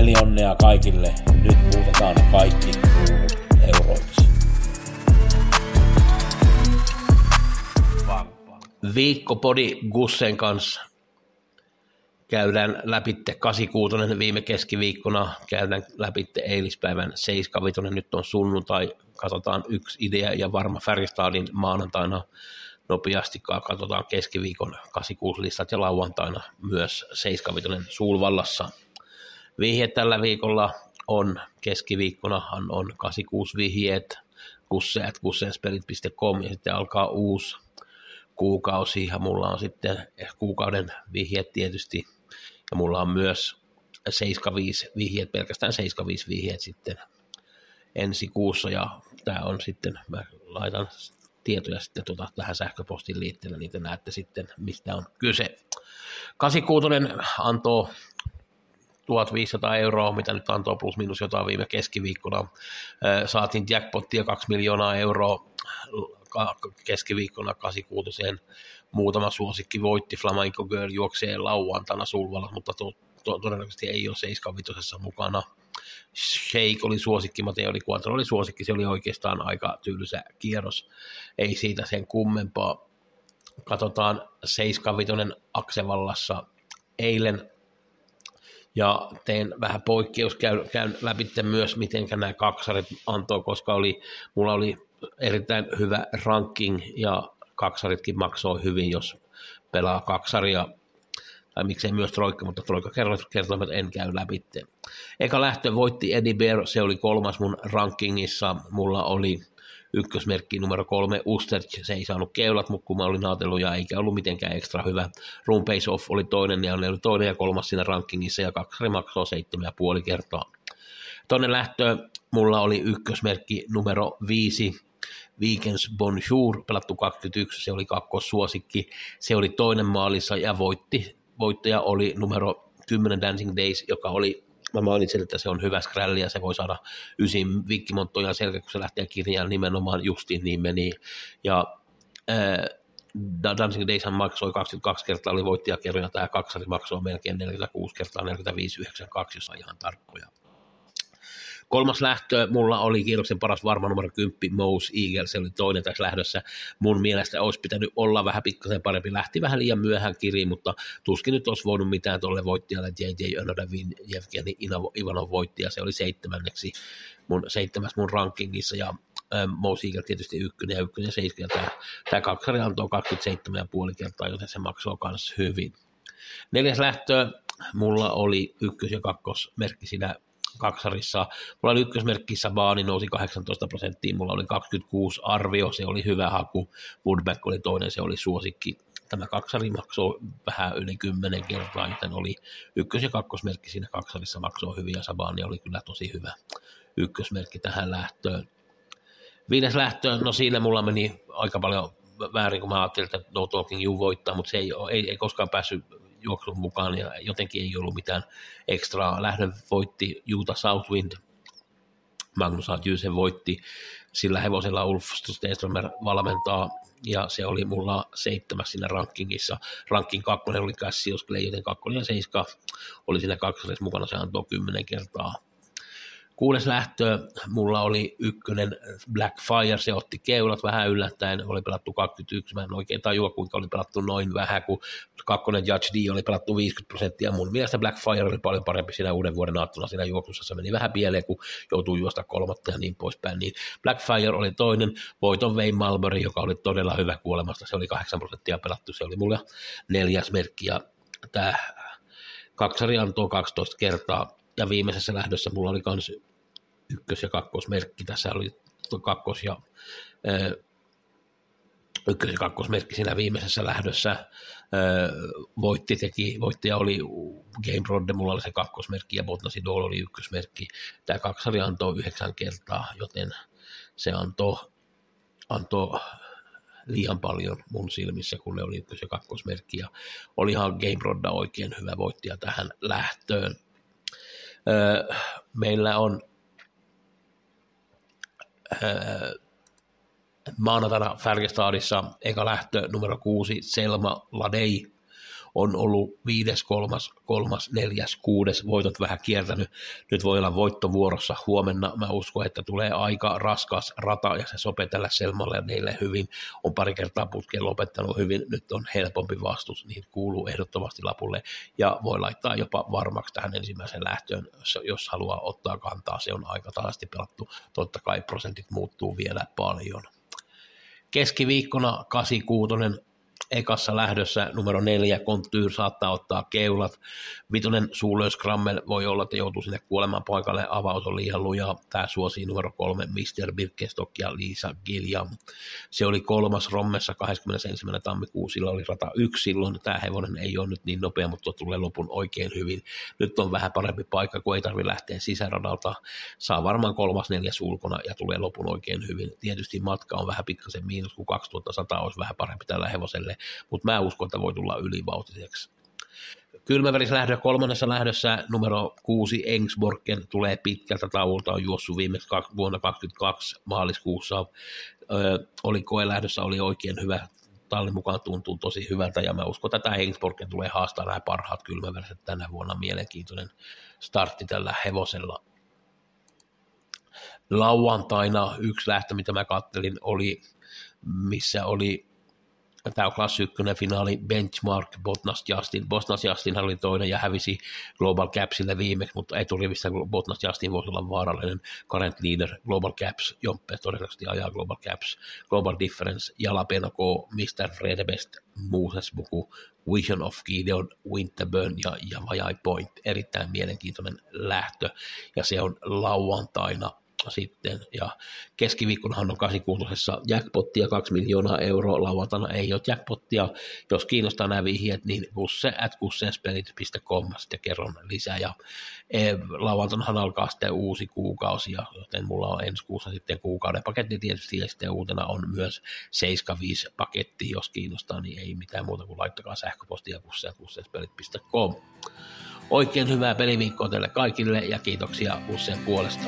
Pelionnea kaikille. Nyt muutetaan kaikki kruunut euroiksi. Viikkopodi Gussen kanssa käydään läpi 86 viime keskiviikkona, käydään läpi eilispäivän 75, nyt on sunnuntai, katsotaan yksi idea ja varma Färjestadin maanantaina nopeasti katsotaan keskiviikon 86 listat ja lauantaina myös 75 Suulvallassa. Vihje tällä viikolla on keskiviikkonahan on 86 vihjeet, kusseat, kussenspelit.com ja sitten alkaa uusi kuukausi ja mulla on sitten kuukauden vihjeet tietysti ja mulla on myös 75 vihjeet, pelkästään 75 vihjeet sitten ensi kuussa ja tämä on sitten, mä laitan tietoja sitten tuota, tähän sähköpostin liitteelle, niin te näette sitten, mistä on kyse. 86 antoi 1500 euroa, mitä nyt antoi plus minus jotain viime keskiviikkona. Saatiin jackpottia 2 miljoonaa euroa keskiviikkona 86 muutama suosikki voitti, Flamenco Girl juoksee lauantana sulvalla, mutta to, to, todennäköisesti ei ole 75 mukana. Shake oli suosikki, Mateo oli Quattro oli suosikki, se oli oikeastaan aika tyylysä kierros, ei siitä sen kummempaa. Katsotaan 75 Aksevallassa eilen ja teen vähän poikkeus, käyn, käyn läpi myös, miten nämä kaksarit antoi, koska oli, mulla oli erittäin hyvä ranking ja kaksaritkin maksoi hyvin, jos pelaa kaksaria, miksei myös Troikka, mutta Troikka kertoo, että en käy läpi. Eka lähtö voitti Eddie Bear, se oli kolmas mun rankingissa, mulla oli ykkösmerkki numero kolme, Uster, se ei saanut keulat, mutta kun mä olin ajatellut ja eikä ollut mitenkään ekstra hyvä. Room Pace Off oli toinen ja oli toinen ja kolmas siinä rankingissa ja kaksi maksoi seitsemän ja puoli kertaa. Toinen lähtö mulla oli ykkösmerkki numero viisi, Weekends Bonjour, pelattu 21, se oli kakkossuosikki, se oli toinen maalissa ja voitti. Voittaja oli numero 10 Dancing Days, joka oli mä mainitsin, että se on hyvä skrälli ja se voi saada ysin vikkimonttoja selkä, kun se lähtee kirjaan nimenomaan justiin niin meni. Ja ää, Dancing Days maksoi 22 kertaa, oli voittajakerroja, tämä kaksari maksoi melkein 46 kertaa, 45,92, jos on ihan tarkkoja. Kolmas lähtö mulla oli kierroksen paras varma numero 10, Mouse Eagle, se oli toinen tässä lähdössä. Mun mielestä olisi pitänyt olla vähän pikkasen parempi. Lähti vähän liian myöhään kiriin, mutta tuskin nyt olisi voinut mitään tuolle voittajalle. JJ Önodavin Jevgeni Ivanov voitti ja se oli seitsemänneksi mun, seitsemäs mun rankingissa ja Mouse Eagle tietysti ykkönen ja ykkönen ja seitsemän. Tämä, tämä kaksari antoi 27,5 kertaa, joten se maksoi myös hyvin. Neljäs lähtö, mulla oli ykkös- ja kakkosmerkki siinä kaksarissa. Mulla oli ykkösmerkki Sabani nousi 18 prosenttia, mulla oli 26 arvio, se oli hyvä haku. Woodback oli toinen, se oli suosikki. Tämä kaksari maksoi vähän yli 10 kertaa, joten oli ykkös- ja kakkosmerkki siinä kaksarissa maksoi hyvin ja Sabani oli kyllä tosi hyvä ykkösmerkki tähän lähtöön. Viides lähtöön, no siinä mulla meni aika paljon väärin, kun mä ajattelin, että No Talking You voittaa, mutta se ei, ei, ei koskaan päässyt juoksun mukaan ja jotenkin ei ollut mitään ekstraa. Lähdön voitti Juuta Southwind, Magnus Adjusen voitti, sillä hevosella Ulf Stenströmer valmentaa ja se oli mulla seitsemäs siinä rankingissa. Ranking kakkonen oli Cassius Clay, joten kakkonen ja seiska oli siinä kakkosessa mukana, se antoi kymmenen kertaa Kuudes lähtö, mulla oli ykkönen Black Fire, se otti keulat vähän yllättäen, oli pelattu 21, mä en oikein tajua kuinka oli pelattu noin vähän, kun kakkonen Judge D oli pelattu 50 prosenttia, mun mielestä Black Fire oli paljon parempi siinä uuden vuoden aattona. Siinä juoksussa, se meni vähän pieleen, kun joutuu juosta kolmatta ja niin poispäin, niin Black Fire oli toinen, voiton Wayne Malbury, joka oli todella hyvä kuolemasta, se oli 8 prosenttia pelattu, se oli mulle neljäs merkki, ja tämä kaksari antoi 12 kertaa, ja viimeisessä lähdössä mulla oli myös ykkös- ja kakkosmerkki. Tässä oli kakkos- ja ykkös- ja kakkosmerkki siinä viimeisessä lähdössä. Voitti teki, voittaja oli Game Rodde, mulla oli se kakkosmerkki ja Botnasi Dole oli ykkösmerkki. Tämä kaksari antoi yhdeksän kertaa, joten se antoi, antoi liian paljon mun silmissä, kun ne oli ykkös- ja kakkosmerkki. Ja olihan Game Rodda oikein hyvä voittaja tähän lähtöön. Öö, meillä on öö, maanantaina Färjestadissa eka lähtö numero kuusi Selma Ladei on ollut viides, kolmas, kolmas, neljäs, kuudes, voitot vähän kiertänyt. Nyt voi olla voittovuorossa huomenna. Mä uskon, että tulee aika raskas rata ja se sopii tällä Selmalle ja neille hyvin. On pari kertaa putkeen lopettanut hyvin. Nyt on helpompi vastus, niin kuuluu ehdottomasti lapulle ja voi laittaa jopa varmaksi tähän ensimmäiseen lähtöön, jos haluaa ottaa kantaa. Se on aika taasti pelattu. Totta kai prosentit muuttuu vielä paljon keskiviikkona 86 ekassa lähdössä numero neljä, Kontyyr saattaa ottaa keulat. Vitonen Suulös Krammel voi olla, että joutuu sinne kuolemaan paikalle, avaus on liian luja. Tämä suosii numero kolme, Mr. Birkenstock ja Liisa Gilliam. Se oli kolmas Rommessa 21. tammikuussa, sillä oli rata yksi silloin. Tämä hevonen ei ole nyt niin nopea, mutta tulee lopun oikein hyvin. Nyt on vähän parempi paikka, kun ei tarvitse lähteä sisäradalta. Saa varmaan kolmas neljäs ulkona ja tulee lopun oikein hyvin. Tietysti matka on vähän pikkasen miinus, kun 2100 olisi vähän parempi tällä hevoselle mutta mä uskon, että voi tulla ylivautiseksi. Kylmävärislähdö kolmannessa lähdössä numero kuusi Engsborken tulee pitkältä tauolta, on juossut viimeksi vuonna 2022 maaliskuussa. Ö, oli koelähdössä, oli oikein hyvä tallin mukaan tuntuu tosi hyvältä ja mä uskon, että tämä Engsborken tulee haastaa nämä parhaat kylmäväriset tänä vuonna. Mielenkiintoinen startti tällä hevosella. Lauantaina yksi lähtö, mitä mä kattelin, oli missä oli tämä on klassi ykkönen finaali benchmark Botnas Justin. Botnas Justin oli toinen ja hävisi Global Capsille viimeksi, mutta eturivistä Botnas Justin voisi olla vaarallinen current leader. Global Caps, Jompe todennäköisesti ajaa Global Caps, Global Difference, Jalapeno K, Mr. Fredebest, Moses Buku, Vision of Gideon, Winterburn ja, ja Point. Erittäin mielenkiintoinen lähtö ja se on lauantaina sitten, ja keskiviikkonahan on 86 jackpottia 2 miljoonaa euroa, lauantaina ei ole jackpottia, jos kiinnostaa nämä vihjeet, niin kusse at kussenspelit.com ja kerron lisää, ja e, lauantainahan alkaa sitten uusi kuukausi, joten mulla on ensi kuussa sitten kuukauden paketti tietysti, ja sitten uutena on myös 75 paketti, jos kiinnostaa, niin ei mitään muuta kuin laittakaa sähköpostia kussenspelit.com. Oikein hyvää peliviikkoa teille kaikille ja kiitoksia Usseen puolesta.